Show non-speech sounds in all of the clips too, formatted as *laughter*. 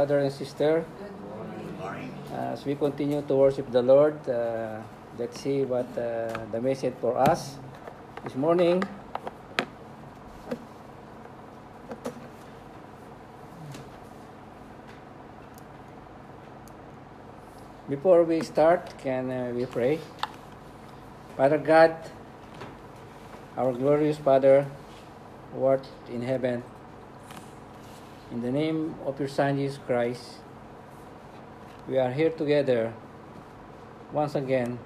Brother and sister. As we continue to worship the Lord, uh, let's see what uh, the message for us this morning. Before we start, can uh, we pray? Father God, our glorious Father, who art in heaven, in the name of your Son Jesus Christ, we are here together once again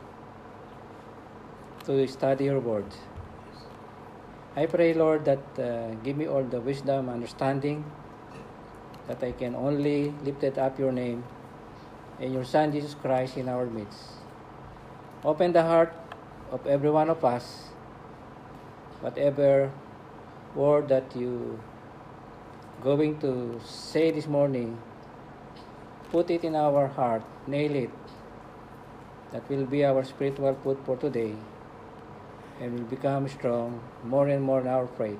to study your word. I pray, Lord, that uh, give me all the wisdom, understanding, that I can only lift it up your name and your Son Jesus Christ in our midst. Open the heart of every one of us, whatever word that you going to say this morning, put it in our heart, nail it. That will be our spiritual food for today and will become strong more and more in our faith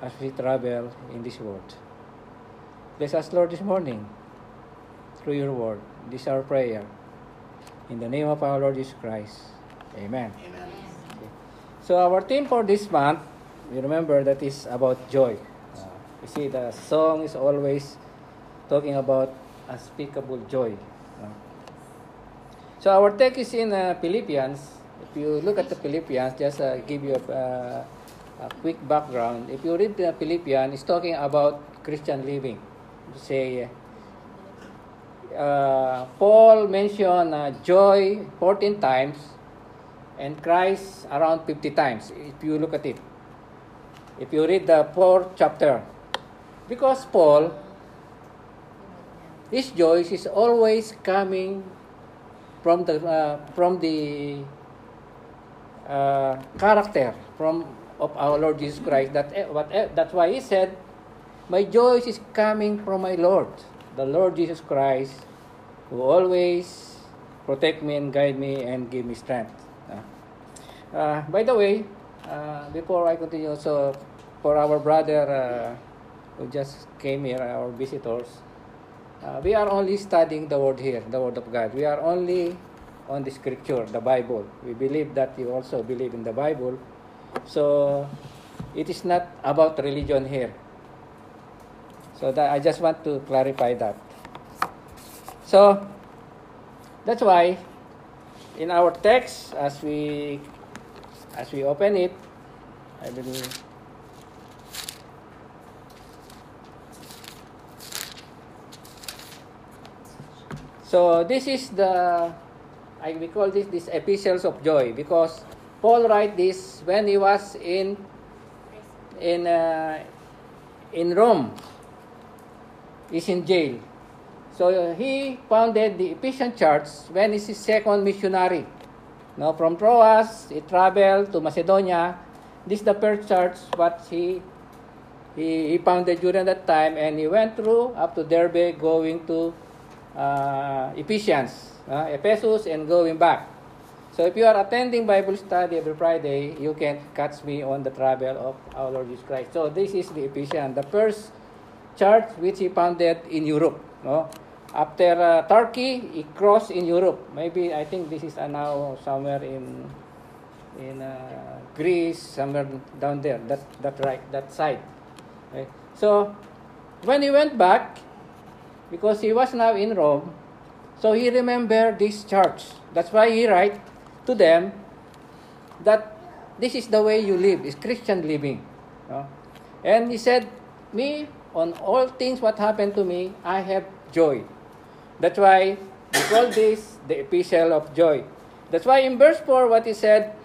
as we travel in this world. Bless us, Lord, this morning through your word. This is our prayer. In the name of our Lord Jesus Christ. Amen. Amen. Okay. So our theme for this month, we remember that is about joy. Uh, you see, the song is always talking about unspeakable joy. Uh, so our text is in uh, Philippians. If you look at the Philippians, just uh, give you a, uh, a quick background. If you read the Philippians, it's talking about Christian living. Say, uh, Paul mentioned uh, joy 14 times and Christ around 50 times if you look at it. If you read the fourth chapter. Because Paul, his joy is always coming from the uh, from the uh, character from of our Lord Jesus Christ. That eh, what eh, that's why he said, "My joy is coming from my Lord, the Lord Jesus Christ, who always protect me and guide me and give me strength." Uh, by the way, uh, before I continue, so for our brother who just came here, our visitors, uh, we are only studying the word here, the word of God. We are only on the scripture, the Bible. We believe that you also believe in the Bible. So it is not about religion here. So that I just want to clarify that. So that's why in our text as we as we open it, I will So this is the I we call this this epistles of joy because Paul write this when he was in in uh, in Rome. He's in jail. So he founded the Ephesian church when he's his second missionary. Now from Troas, he traveled to Macedonia. This is the first church what he, he he founded during that time, and he went through up to Derbe, going to uh, Ephesians, uh, Ephesus, and going back. So if you are attending Bible study every Friday, you can catch me on the travel of our Lord Jesus Christ. So this is the Ephesian, the first church which he founded in Europe. No? After uh, Turkey, he crossed in Europe. Maybe I think this is uh, now somewhere in in uh, Greece, somewhere down there. That that right, that side. Okay. So when he went back, because he was now in Rome, so he remembered this church. That's why he write to them that this is the way you live, is Christian living. And he said, me, on all things what happened to me, I have joy. That's why we call this the epistle of joy. That's why in verse 4, what he said,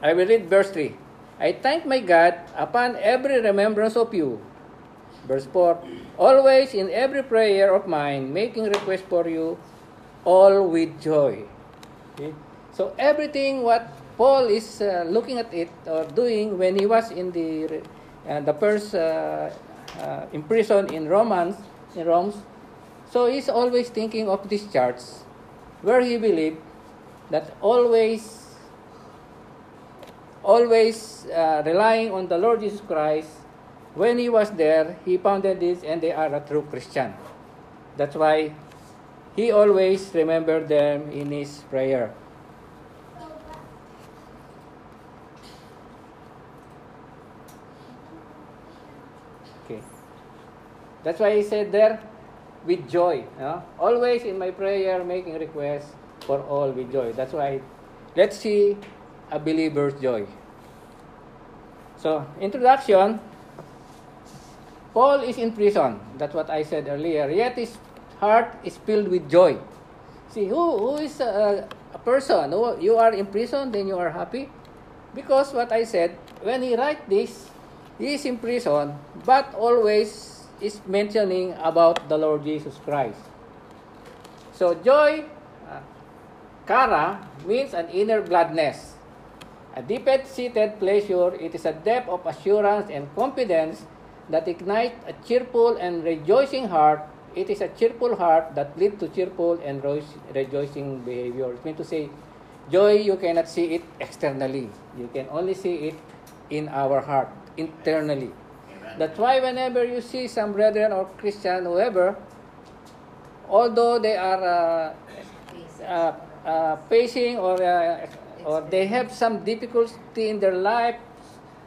I will read verse 3. I thank my God upon every remembrance of you. Verse 4 Always in every prayer of mine, making request for you, all with joy. Okay? So everything what Paul is uh, looking at it or doing when he was in the uh, the first uh, uh, imprisoned in Romans in Rome, so he's always thinking of this church where he believed that always always uh, relying on the Lord Jesus Christ when he was there, he founded this and they are a true Christian. That's why he always remembered them in his prayer. Okay. That's why he said there, with joy. Always in my prayer, making requests for all with joy. That's why let's see a believer's joy. So, introduction Paul is in prison. That's what I said earlier. Yet his heart is filled with joy. See, who, who is a, a person? Who, you are in prison, then you are happy? Because what I said, when he write this, he is in prison, but always is mentioning about the Lord Jesus Christ. So joy, uh, chara, means an inner gladness. A deep-seated pleasure, it is a depth of assurance and confidence that ignites a cheerful and rejoicing heart. It is a cheerful heart that leads to cheerful and rejoicing behavior. It means to say, joy, you cannot see it externally. You can only see it in our heart, internally. That's why whenever you see some brethren or Christian, whoever, although they are uh, uh, uh, facing or uh, or they have some difficulty in their life,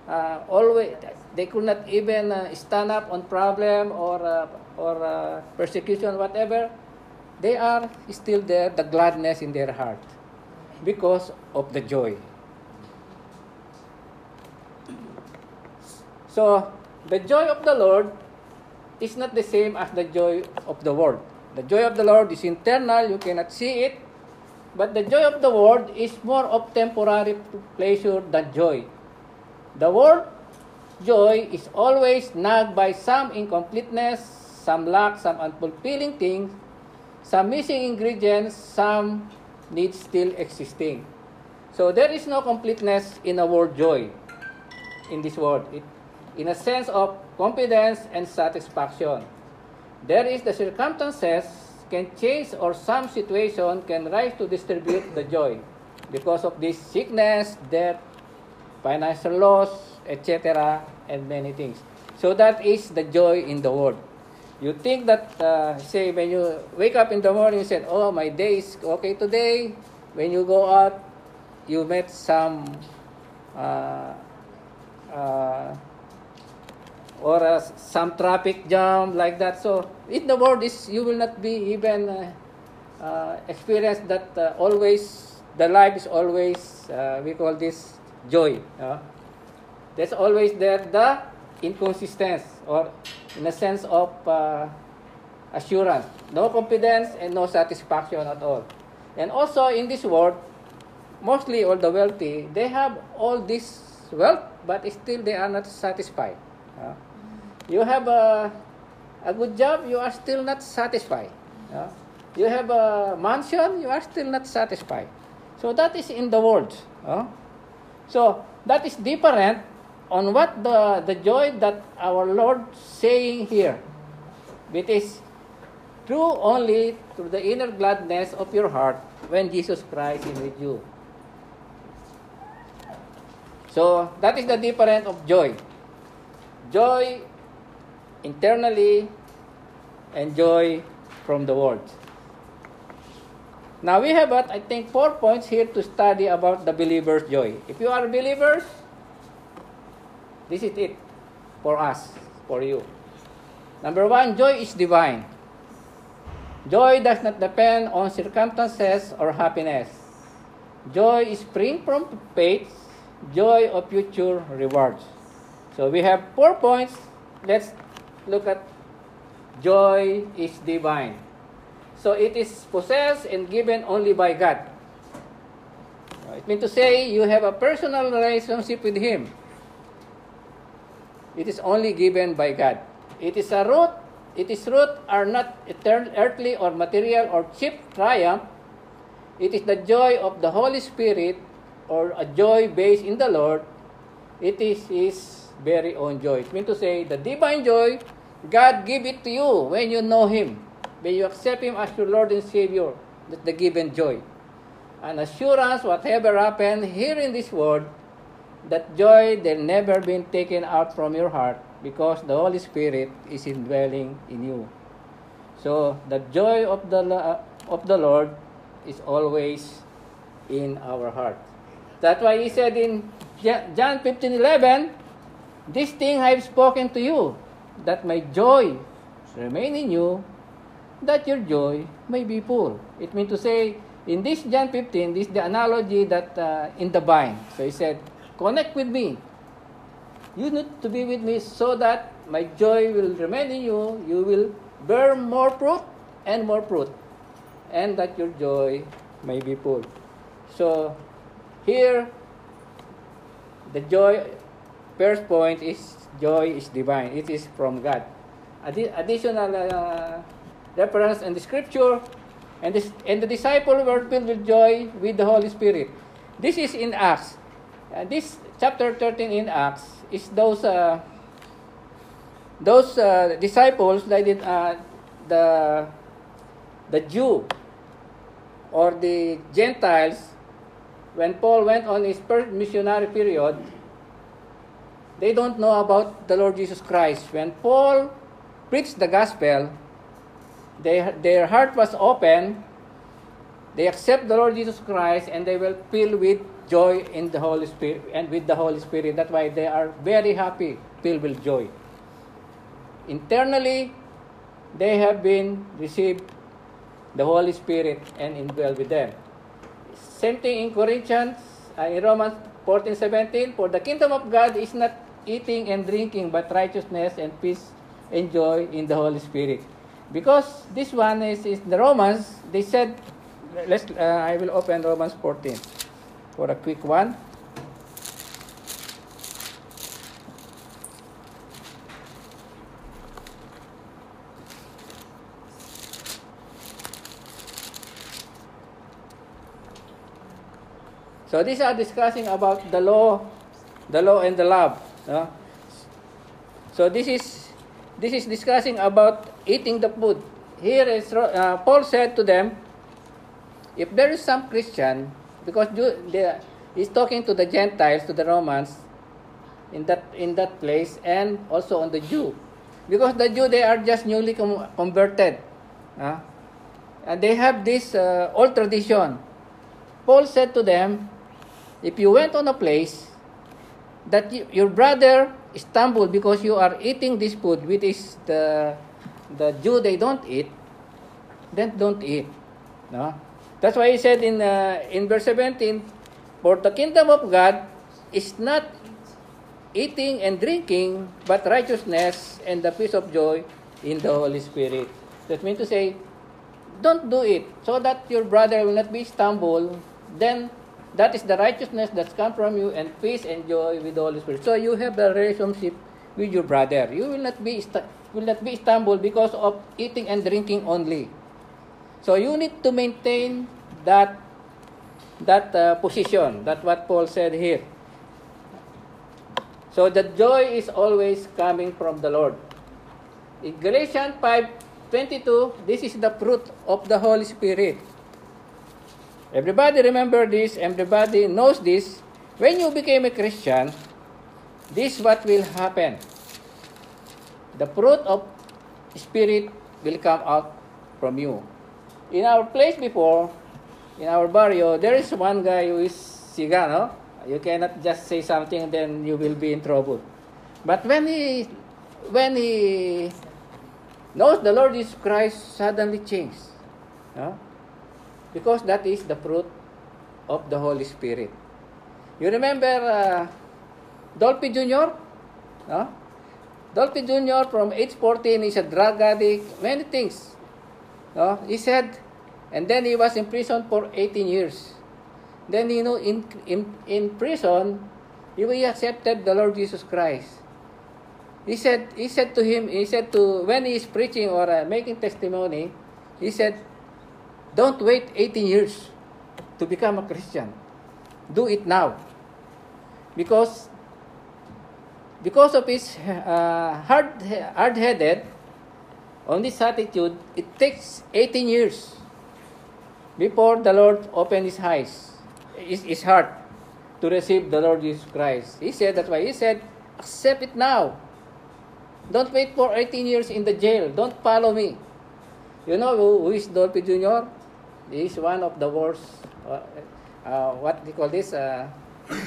uh, always they could not even uh, stand up on problem or or persecution, whatever. They are still there, the gladness in their heart, because of the joy. So the joy of the Lord is not the same as the joy of the world. The joy of the Lord is internal, you cannot see it. But the joy of the world is more of temporary pleasure than joy. The world joy is always nagged by some incompleteness, some lack, some unfulfilling things, some missing ingredients, some needs still existing. So there is no completeness in a world joy in this world. It in a sense of confidence and satisfaction. There is the circumstances can change or some situation can rise to distribute the joy because of this sickness, death, financial loss, etc., and many things. So that is the joy in the world. You think that, uh, say, when you wake up in the morning, you said, "Oh, my day is okay today." When you go out, you met some uh, uh, or uh, some traffic jam like that. So in the world, is you will not be even uh, uh, experience that uh, always the life is always uh, we call this joy. There's always there the inconsistency or in a sense of uh, assurance, no confidence and no satisfaction at all. And also in this world, mostly all the wealthy, they have all this wealth, but still they are not satisfied. Uh, you have a, a good job, you are still not satisfied. Yeah? You have a mansion, you are still not satisfied. So that is in the world. Uh? So that is different on what the, the joy that our Lord saying here. It is true only through the inner gladness of your heart when Jesus Christ is with you. So that is the difference of joy. Joy internally and joy from the world. Now we have, I think, four points here to study about the believer's joy. If you are believers, this is it for us, for you. Number one, joy is divine. Joy does not depend on circumstances or happiness. Joy is spring from faith, joy of future rewards. So we have four points. Let's look at joy is divine. So it is possessed and given only by God. It means to say you have a personal relationship with Him. It is only given by God. It is a root. It is root are not eternal, earthly or material or cheap triumph. It is the joy of the Holy Spirit or a joy based in the Lord. It is His very own joy. It means to say the divine joy God give it to you when you know Him, when you accept Him as your Lord and Savior, that's the given joy. An assurance, whatever happened here in this world, that joy they'll never been taken out from your heart because the Holy Spirit is indwelling in you. So the joy of the uh, of the Lord is always in our heart. That's why he said in John 15 11, This thing I have spoken to you, that my joy remain in you, that your joy may be full. It means to say, in this John 15, this is the analogy that uh, in the vine. So he said, connect with me. You need to be with me so that my joy will remain in you. You will bear more fruit and more fruit, and that your joy may be full. So here, the joy, first point is joy is divine. It is from God. Addi- additional uh, reference in the scripture, and, this, and the disciple were filled with joy with the Holy Spirit. This is in Acts. Uh, this chapter 13 in Acts is those uh, those uh, disciples that did uh, the the Jew or the Gentiles when Paul went on his first missionary period they don't know about the Lord Jesus Christ. When Paul preached the gospel they, their heart was open they accept the Lord Jesus Christ and they will fill with joy in the Holy Spirit and with the Holy Spirit. That's why they are very happy, filled with joy. Internally, they have been received the Holy Spirit and indwell with them. Same thing in Corinthians, uh, in Romans 14, 17, for the kingdom of God is not eating and drinking, but righteousness and peace and joy in the Holy Spirit. Because this one is, is the Romans, they said, let's, uh, I will open Romans 14 for a quick one. So these are discussing about the law, the law and the love. No? So this is this is discussing about eating the food. Here is uh, Paul said to them, if there is some Christian, because the, he's talking to the Gentiles, to the Romans, in that in that place, and also on the Jew, because the Jew they are just newly com- converted, uh, and they have this uh, old tradition. Paul said to them, if you went on a place that you, your brother stumbled because you are eating this food, which is the the Jew they don't eat, then don't eat. No, that's why he said in uh, in verse 17, for the kingdom of God is not eating and drinking, but righteousness and the peace of joy in the Holy Spirit. That means to say, don't do it so that your brother will not be stumbled. Then that is the righteousness that's come from you and peace and joy with the Holy Spirit. So you have a relationship with your brother. You will not be will not be stumbled because of eating and drinking only. So you need to maintain that that uh, position. That's what Paul said here. So the joy is always coming from the Lord. In Galatians 5:22, this is the fruit of the Holy Spirit. Everybody remember this, everybody knows this. When you became a Christian, this what will happen. The fruit of Spirit will come out from you. In our place before, in our barrio, there is one guy who is cigano. You cannot just say something then you will be in trouble. But when he when he knows the Lord Jesus Christ suddenly changed. No? Because that is the fruit of the Holy Spirit. You remember uh, Dolphy Jr.? No? Dolphy Jr. from age 14 is a drug addict, many things. No? He said, and then he was in prison for 18 years. Then, you know, in, in, in prison, he accepted the Lord Jesus Christ. He said, he said to him, he said to, when he is preaching or uh, making testimony, he said, don't wait 18 years to become a Christian. Do it now. Because because of his uh, hard hard-headed on this attitude, it takes 18 years before the Lord opened his eyes, his, his heart. to receive the Lord Jesus Christ. He said, that's why he said, accept it now. Don't wait for 18 years in the jail. Don't follow me. You know who, who is Dolphy Jr.? He is one of the worst, uh, uh, what you call this? Uh,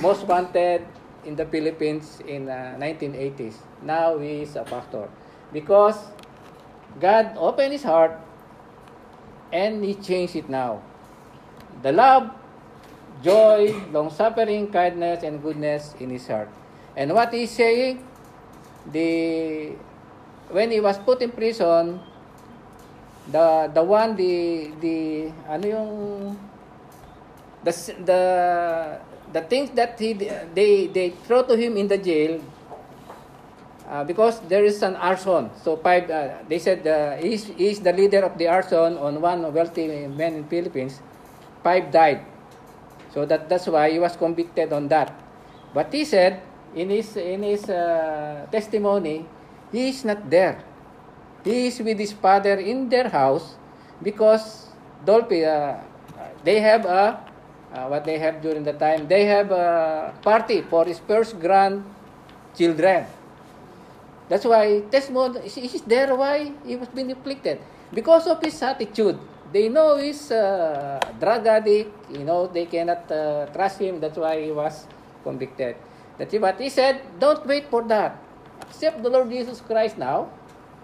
most wanted in the Philippines in uh, 1980s. Now he is a pastor. Because God opened his heart and he changed it now. The love, joy, long suffering, kindness, and goodness in his heart. And what he's saying, the when he was put in prison, the the one the the ano yung the the the things that he they they throw to him in the jail uh, because there is an arson. So five, uh, they said uh, he's, he's the leader of the arson on one wealthy man in Philippines. Five died. So that, that's why he was convicted on that. But he said in his, in his uh, testimony, he is not there. He is with his father in their house because Dolphy, uh, they have a, uh, what they have during the time, they have a party for his first grandchildren. That's why testimony is there why he was being afflicted. Because of his attitude. They know he's a drug addict, you know, they cannot uh, trust him. That's why he was convicted. That's what he said, don't wait for that. Accept the Lord Jesus Christ now.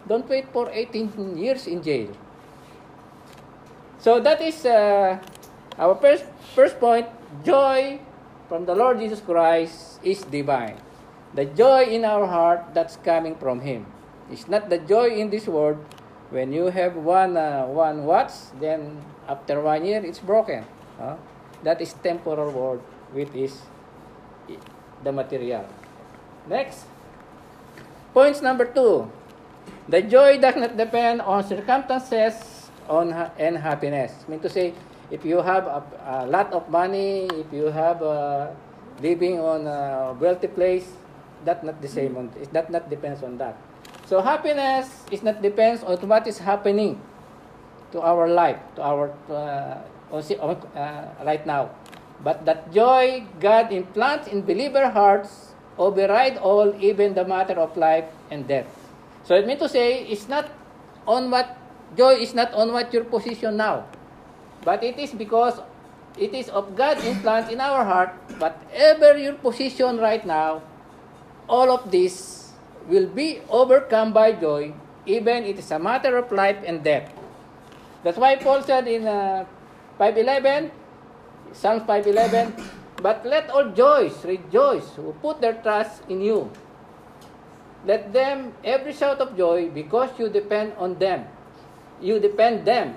Don't wait for 18 years in jail. So that is uh, our first, first point. Joy from the Lord Jesus Christ is divine. The joy in our heart that's coming from Him. It's not the joy in this world. When you have one uh, one watch, then after one year it's broken. Uh, that is temporal world, which is the material. Next, points number two. The joy does not depend on circumstances on and happiness. I mean to say, if you have a, a lot of money, if you have uh, living on a wealthy place, that not the same on that not depends on that. So happiness is not depends on what is happening to our life to our uh, uh, right now. But that joy god implants in believer hearts override all even the matter of life and death. So it means to say it's not on what joy is not on what your position now but it is because it is of god implant in our heart whatever your position right now all of this will be overcome by joy, even it is a matter of life and death. That's why Paul said in uh, 5.11, Psalms 5.11, But let all joys rejoice who put their trust in you. Let them every shout of joy because you depend on them. You depend them.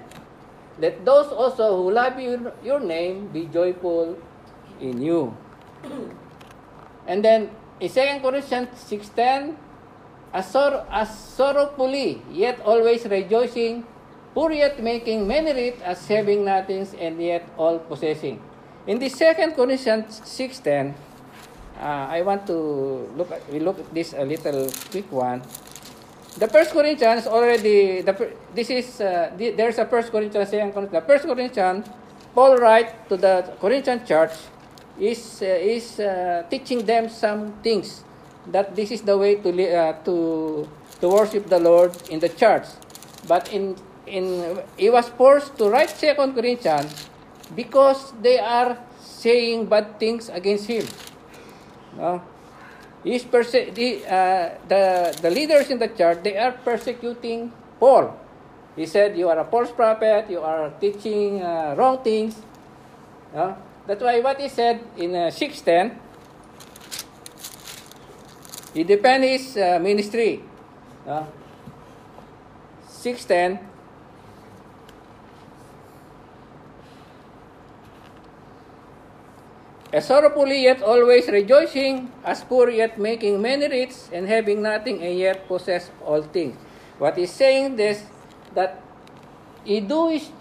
Let those also who love you, your name be joyful in you. *clears throat* And then in 2 Corinthians 6.10, as, sor- as sorrowfully, yet always rejoicing, poor yet making many rich, as having nothing and yet all possessing. In the 2 Corinthians 6.10, uh, I want to look at, we look at this a little quick one. The First Corinthians already, the, this is, uh, the, there's a First Corinthians, Second Corinthians. The First Corinthians, Paul write to the Corinthian church, is uh, is uh, teaching them some things that this is the way to uh, to to worship the Lord in the church. But in in he was forced to write Second Corinthians because they are saying bad things against him. No? He's perse- the, uh, the the leaders in the church they are persecuting Paul. He said, "You are a false prophet. You are teaching uh, wrong things." No? That's why what he said in uh, 610, he depend his uh, ministry. Uh, 610, As sorrowfully yet always rejoicing, as poor yet making many rich, and having nothing and yet possess all things. What he's saying this that he do his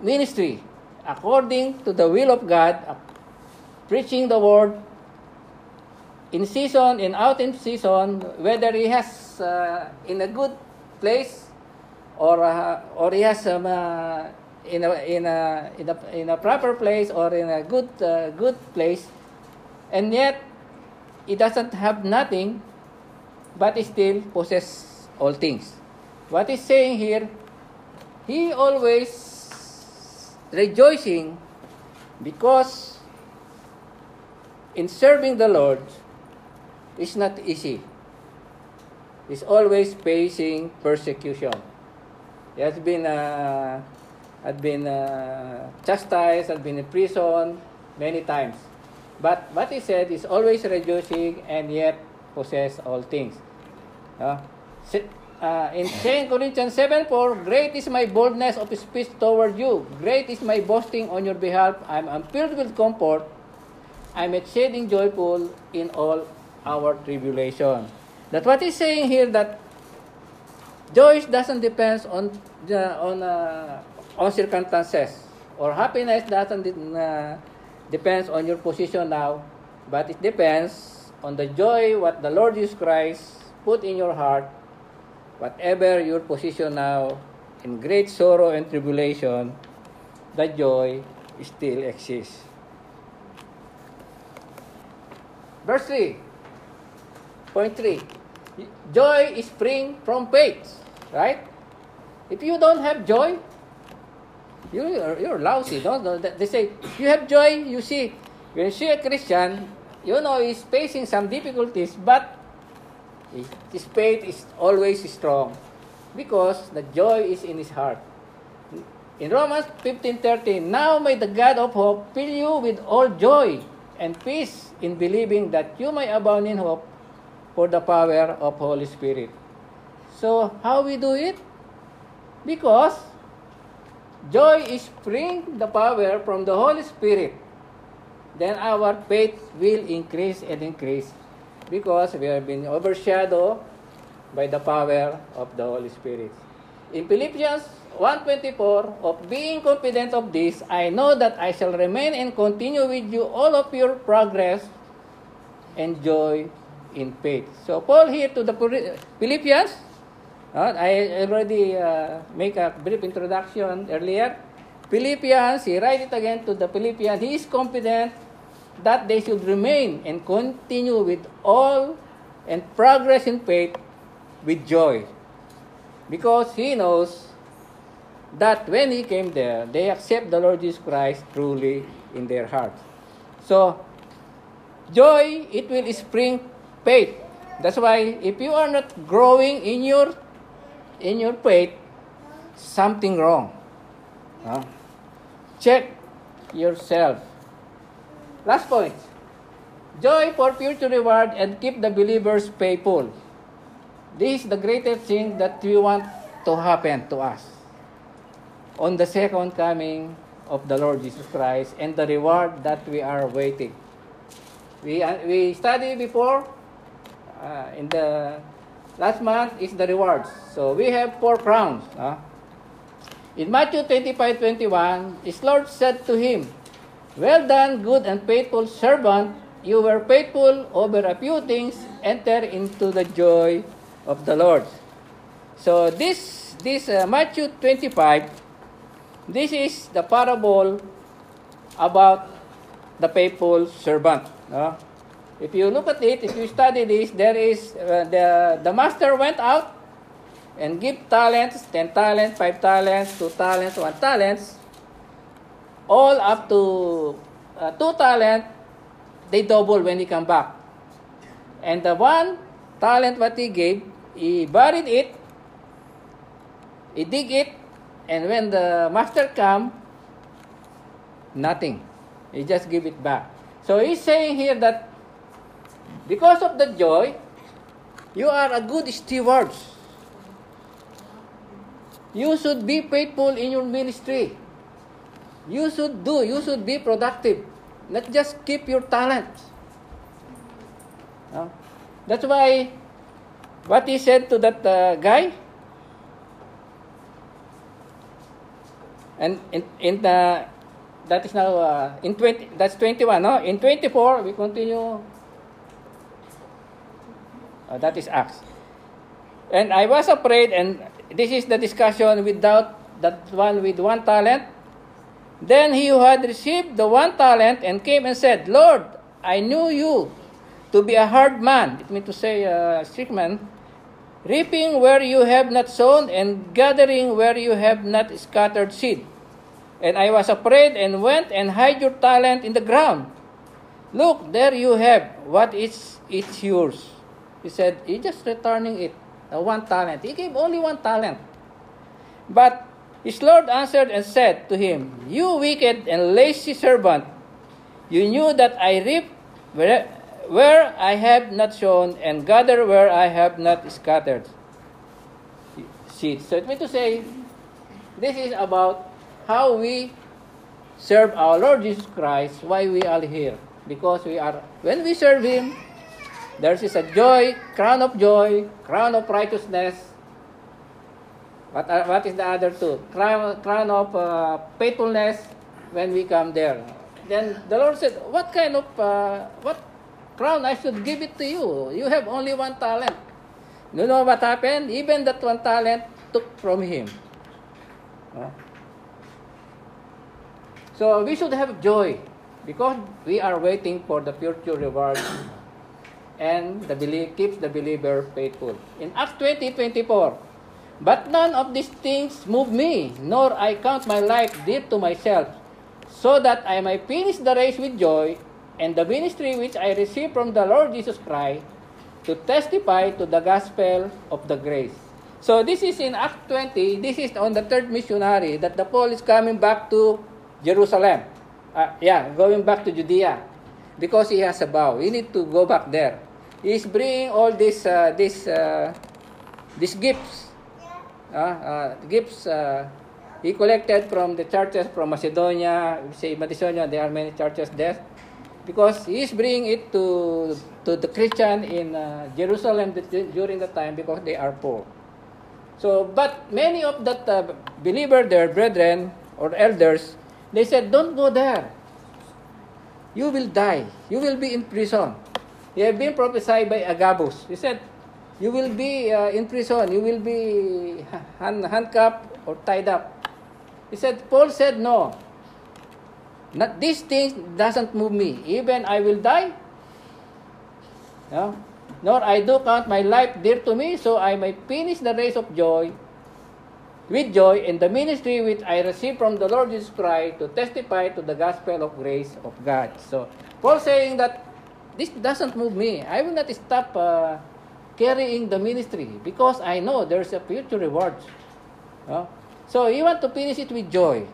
ministry according to the will of God, preaching the word in season and out in season, whether he has uh, in a good place or uh, or he has um, uh, in a in a in a in a proper place or in a good uh, good place, and yet he doesn't have nothing, but he still possesses all things. What he's saying here, he always rejoicing because in serving the Lord is not easy. He's always facing persecution. He has been uh, had been uh, chastised, had been in prison many times. But what he said is always rejoicing and yet possess all things. Uh, uh, in 2 Corinthians 7 4, Great is my boldness of speech toward you. Great is my boasting on your behalf. I'm, I'm filled with comfort. I'm exceeding joyful in all our tribulation. That what he's saying here that joy doesn't depend on on uh, on circumstances or happiness doesn't uh, depends on your position now, but it depends on the joy what the Lord Jesus Christ put in your heart. Whatever your position now, in great sorrow and tribulation, the joy still exists. Verse 3, point 3. Joy is spring from faith, right? If you don't have joy, you're, you're lousy. No? They say, you have joy, you see. When you see a Christian, you know he's facing some difficulties, but his faith is always strong because the joy is in his heart. In Romans 15:13, now may the God of hope fill you with all joy and peace in believing that you may abound in hope for the power of Holy Spirit. So, how we do it? Because Joy is spring the power from the Holy Spirit. Then our faith will increase and increase because we have been overshadowed by the power of the Holy Spirit. In Philippians 1.24, of being confident of this, I know that I shall remain and continue with you all of your progress and joy in faith. So Paul here to the Philippians Uh, I already uh, make a brief introduction earlier. Philippians, he write it again to the Philippians. He is confident that they should remain and continue with all and progress in faith with joy. Because he knows that when he came there, they accept the Lord Jesus Christ truly in their hearts. So, joy, it will spring faith. That's why if you are not growing in your in your faith something wrong. Huh? Check yourself. Last point. Joy for future reward and keep the believers faithful. This is the greatest thing that we want to happen to us on the second coming of the Lord Jesus Christ and the reward that we are waiting. We, uh, we studied before uh, in the last month is the rewards. So we have four crowns. Uh. In Matthew 25, 21, his Lord said to him, Well done, good and faithful servant. You were faithful over a few things. Enter into the joy of the Lord. So this, this uh, Matthew 25, this is the parable about the faithful servant. Uh. If you look at it, if you study this, there is uh, the the master went out and give talents, 10 talents, 5 talents, 2 talents, 1 talents, all up to uh, 2 talent, they double when he come back. And the one talent what he gave, he buried it, he dig it, and when the master come, nothing. He just give it back. So he's saying here that Because of the joy, you are a good steward. You should be faithful in your ministry. You should do, you should be productive. Not just keep your talent. No? That's why what he said to that uh, guy, and in, in the, that is now uh, in 20, that's 21, no? In 24, we continue Uh, that is Acts. And I was afraid, and this is the discussion without that one with one talent. Then he who had received the one talent and came and said, Lord, I knew you to be a hard man, it means to say a strict man, reaping where you have not sown and gathering where you have not scattered seed. And I was afraid and went and hid your talent in the ground. Look, there you have what is it's yours. He said, He's just returning it, uh, one talent. He gave only one talent. But his Lord answered and said to him, You wicked and lazy servant, you knew that I reap where, where I have not sown and gather where I have not scattered seeds. So it means to say, this is about how we serve our Lord Jesus Christ, why we are here. Because we are, when we serve Him, there is a joy, crown of joy, crown of righteousness. What, are, what is the other two? Crown, crown of uh, faithfulness when we come there. Then the Lord said, What kind of, uh, what crown I should give it to you? You have only one talent. You know what happened? Even that one talent took from him. So we should have joy because we are waiting for the future reward *coughs* and the belief keeps the believer faithful. In Acts 20, 24, but none of these things move me, nor I count my life dear to myself, so that I may finish the race with joy and the ministry which I received from the Lord Jesus Christ to testify to the gospel of the grace. So this is in Acts 20, this is on the third missionary that the Paul is coming back to Jerusalem. Uh, yeah, going back to Judea because he has a vow. We need to go back there. He's bringing all these uh, these uh, these gifts. Uh, uh, gifts uh, he collected from the churches from Macedonia. We say Macedonia, there are many churches there. Because he is bringing it to to the Christian in uh, Jerusalem during the time because they are poor. So, but many of that uh, believer there, brethren or elders, they said, don't go there. You will die. You will be in prison. He had been prophesied by Agabus. He said, you will be uh, in prison. You will be hand, handcuffed or tied up. He said, Paul said, no. Not these things doesn't move me. Even I will die. No? Nor I do count my life dear to me, so I may finish the race of joy with joy in the ministry which I received from the Lord Jesus Christ to testify to the gospel of grace of God. So, Paul saying that this doesn't move me. I will not stop uh, carrying the ministry because I know there's a future reward. Uh, so, you want to finish it with joy.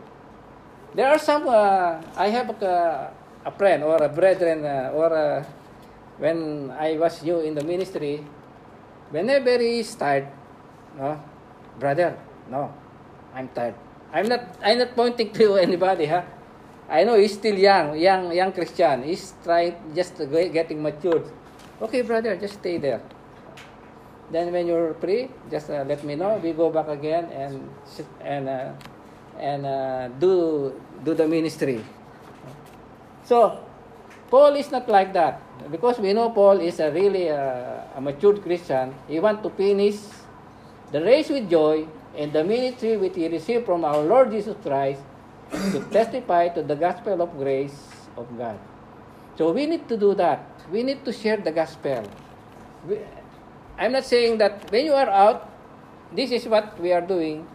There are some, uh, I have a, a, friend or a brethren uh, or a, when I was new in the ministry, whenever he is tired, brother, no, I'm tired. I'm not. I'm not pointing *laughs* to anybody, huh? I know he's still young, young, young Christian. He's trying just getting matured. Okay, brother, just stay there. Then when you're free, just uh, let me know. We go back again and and uh, and uh, do do the ministry. So Paul is not like that because we know Paul is a really uh, a matured Christian. He want to finish the race with joy and the ministry which he received from our Lord Jesus Christ to testify to the gospel of grace of God. So we need to do that. We need to share the gospel. We, I'm not saying that when you are out, this is what we are doing.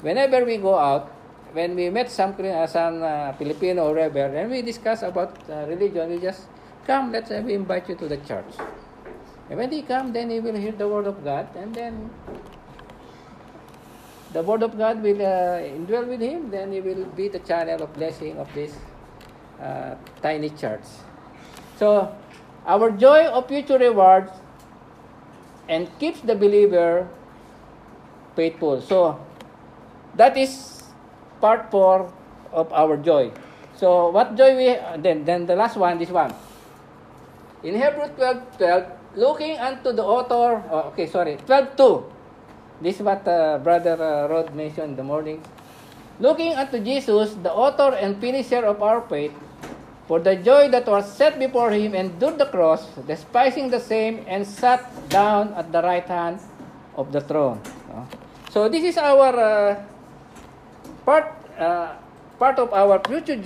Whenever we go out, when we met some uh, some uh, Filipino rebel, and we discuss about uh, religion, we just come. Let's uh, we invite you to the church. And when they come, then they will hear the word of God, and then the word of God will uh, indwell with him, then he will be the channel of blessing of this uh, tiny church. So, our joy of future rewards and keeps the believer faithful. So, that is part four of our joy. So, what joy we then then the last one, this one. In Hebrews 12, 12, looking unto the author, oh, okay, sorry, 12 2 this is what uh, Brother uh, Rod mentioned in the morning. Looking unto Jesus, the author and finisher of our faith, for the joy that was set before him endured the cross, despising the same, and sat down at the right hand of the throne. So this is our uh, part uh, part of our future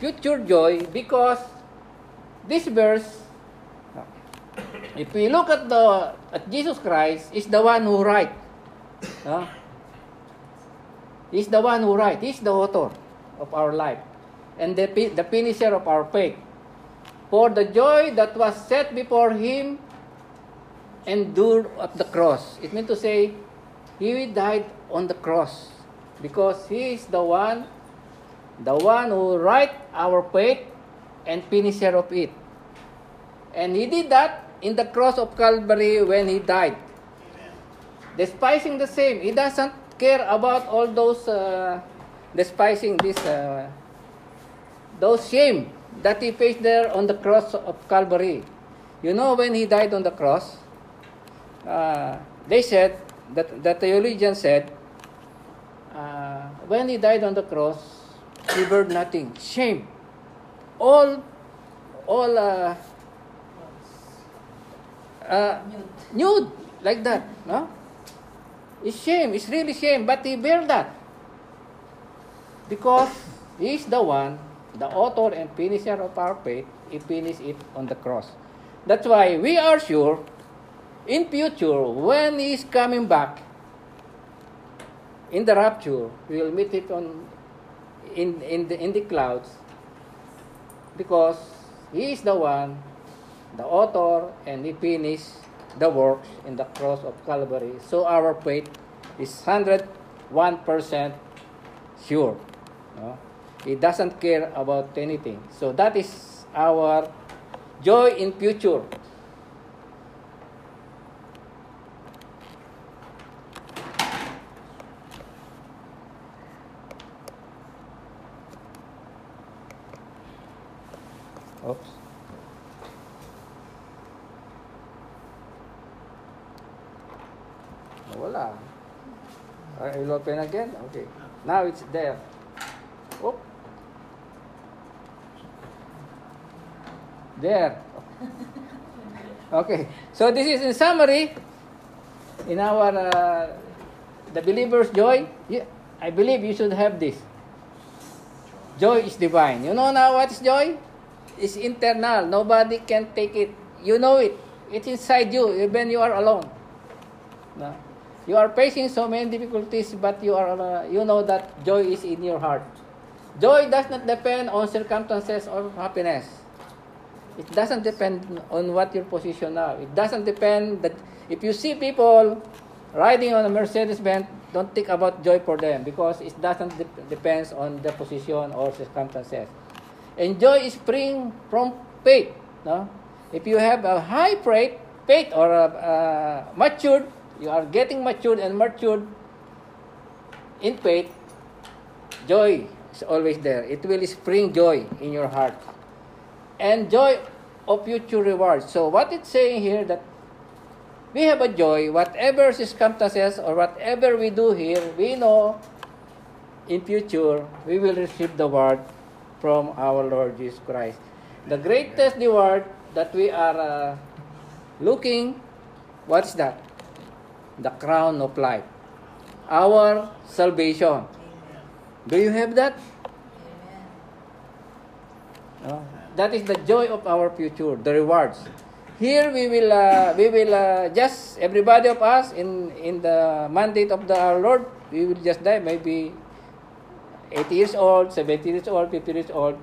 future joy because this verse, if we look at the at Jesus Christ, is the one who write. No? He's the one who write. He's the author of our life and the, the finisher of our faith. For the joy that was set before him endured at the cross. It meant to say, he died on the cross because he is the one, the one who write our faith and finisher of it. And he did that in the cross of Calvary when he died. Despising the same, he doesn't care about all those uh, despising this, uh, those shame that he faced there on the cross of Calvary. You know, when he died on the cross, uh, they said that the theologian said, uh, when he died on the cross, he bore nothing, shame, all, all, uh, uh, nude like that, no? It's shame. It's really shame. But he bear that. Because he is the one, the author and finisher of our faith. He finished it on the cross. That's why we are sure in future when he is coming back in the rapture, we will meet it on in in the in the clouds because he is the one, the author, and he finished the works in the cross of Calvary. So our faith is 101% sure. No? He doesn't care about anything. So that is our joy in future. Oops. Wala. I will open again. Okay. Now it's there. There. Okay. So this is in summary in our uh, the believer's joy. Yeah, I believe you should have this. Joy is divine. You know now what is joy? It's internal. Nobody can take it. You know it. It's inside you, even you are alone. No? You are facing so many difficulties, but you are uh, you know that joy is in your heart. Joy does not depend on circumstances or happiness. It doesn't depend on what your position now. It doesn't depend that if you see people riding on a Mercedes Benz, don't think about joy for them because it doesn't de- depends on the position or circumstances. And joy is spring from faith. No? If you have a high faith, faith or a, uh, matured you are getting matured and matured in faith, joy is always there. It will spring joy in your heart. And joy of future rewards. So what it's saying here that we have a joy, whatever circumstances or whatever we do here, we know in future we will receive the word from our Lord Jesus Christ. The greatest reward that we are uh, looking, what's that? the crown of life, our salvation. Do you have that? That is the joy of our future, the rewards. Here we will, uh, we will uh, just everybody of us in in the mandate of the our Lord, we will just die maybe 80 years old, 70 years old, 50 years old.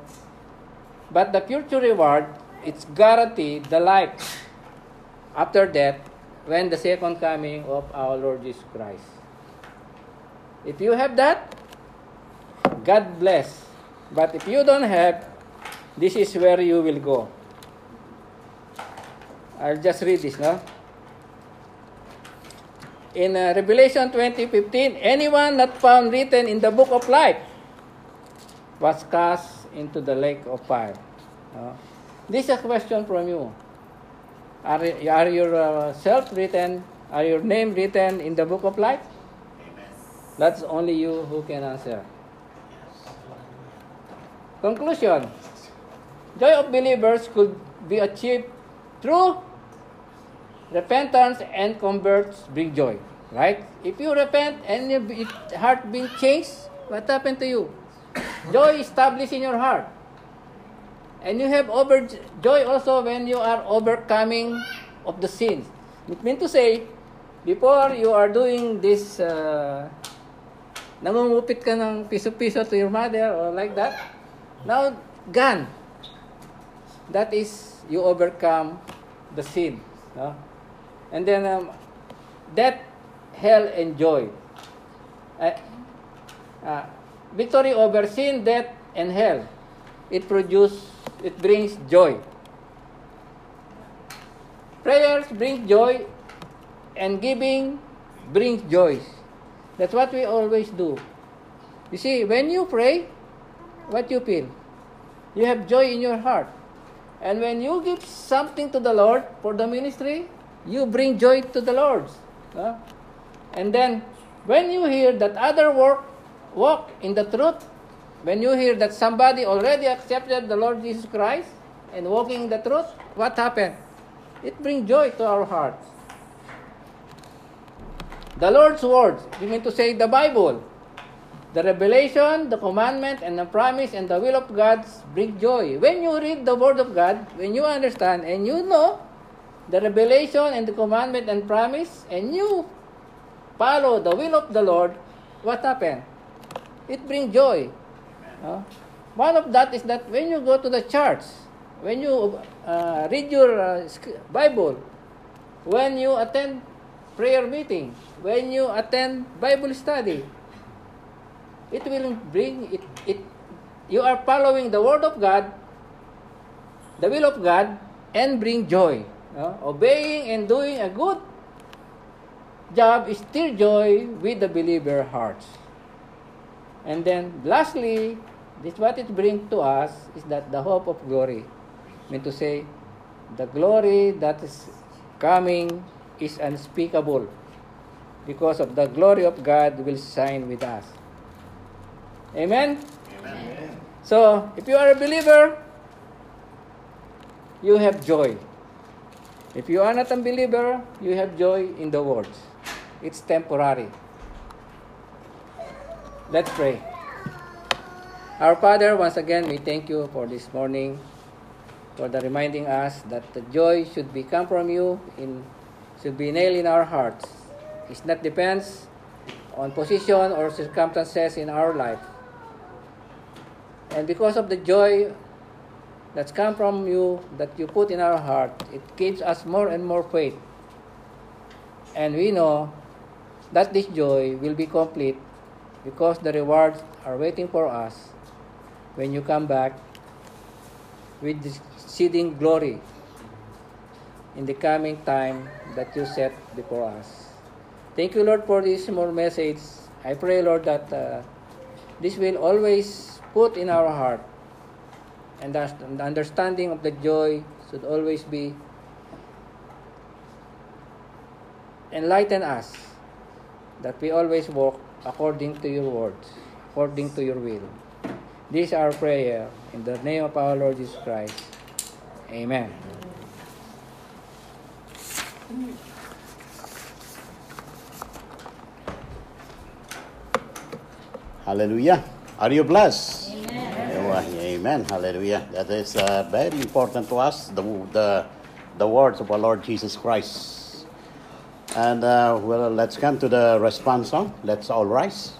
But the future reward, it's guaranteed the life after death when the second coming of our Lord Jesus Christ. If you have that, God bless. But if you don't have, this is where you will go. I'll just read this now. In uh, Revelation 20:15, anyone not found written in the book of life was cast into the lake of fire. Uh, this is a question from you. Are, are your uh, self written, are your name written in the book of life? That's only you who can answer. Conclusion Joy of believers could be achieved through repentance and converts bring joy. Right? If you repent and your heart being changed, what happened to you? Joy established in your heart. And you have overjoy also when you are overcoming of the sins. It means to say, before you are doing this, uh, nangungupit ka ng piso-piso to your mother or like that. Now, gone. That is, you overcome the sin. No? And then, um, death, hell, and joy. Uh, uh, victory over sin, death, and hell. It produces, it brings joy. Prayers bring joy, and giving brings joy. That's what we always do. You see, when you pray, what you feel? You have joy in your heart. And when you give something to the Lord for the ministry, you bring joy to the Lord. Huh? And then, when you hear that other work, walk in the truth, when you hear that somebody already accepted the Lord Jesus Christ and walking in the truth, what happened? It brings joy to our hearts. The Lord's words, you mean to say the Bible, the revelation, the commandment, and the promise and the will of God bring joy. When you read the Word of God, when you understand and you know the revelation and the commandment and promise, and you follow the will of the Lord, what happened? It brings joy. Uh, one of that is that when you go to the church, when you uh, read your uh, Bible, when you attend prayer meeting, when you attend Bible study, it will bring it, it you are following the word of God, the will of God, and bring joy. No? Obeying and doing a good job is still joy with the believer hearts. And then lastly, this what it brings to us is that the hope of glory. I mean to say, the glory that is coming is unspeakable because of the glory of God will shine with us. Amen? Amen. So, if you are a believer, you have joy. If you are not a believer, you have joy in the world. It's temporary. Let's pray. Our Father, once again, we thank you for this morning, for the reminding us that the joy should be come from you, in, should be nailed in our hearts. It not depends on position or circumstances in our life. And because of the joy that's come from you, that you put in our heart, it gives us more and more faith. And we know that this joy will be complete because the rewards are waiting for us when you come back with exceeding glory in the coming time that you set before us. Thank you, Lord, for this small message. I pray, Lord, that uh, this will always put in our heart. And the understanding of the joy should always be enlighten us that we always walk according to your words, according to your will. This is our prayer in the name of our Lord Jesus Christ. Amen. Hallelujah. Are you blessed? Amen. Hallelujah. That is uh, very important to us, the, the, the words of our Lord Jesus Christ. And uh, well, let's come to the response song. Let's all rise.